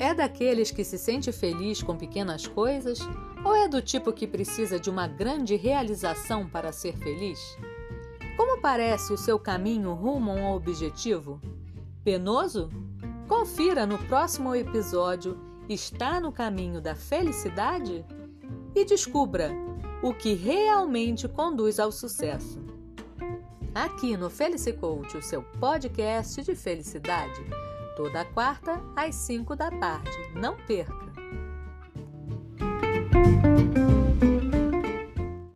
É daqueles que se sente feliz com pequenas coisas ou é do tipo que precisa de uma grande realização para ser feliz? Como parece o seu caminho rumo a um objetivo? Penoso? Confira no próximo episódio Está no caminho da felicidade? E descubra o que realmente conduz ao sucesso. Aqui no Felicicoach, o seu podcast de felicidade toda quarta às 5 da tarde. Não perca!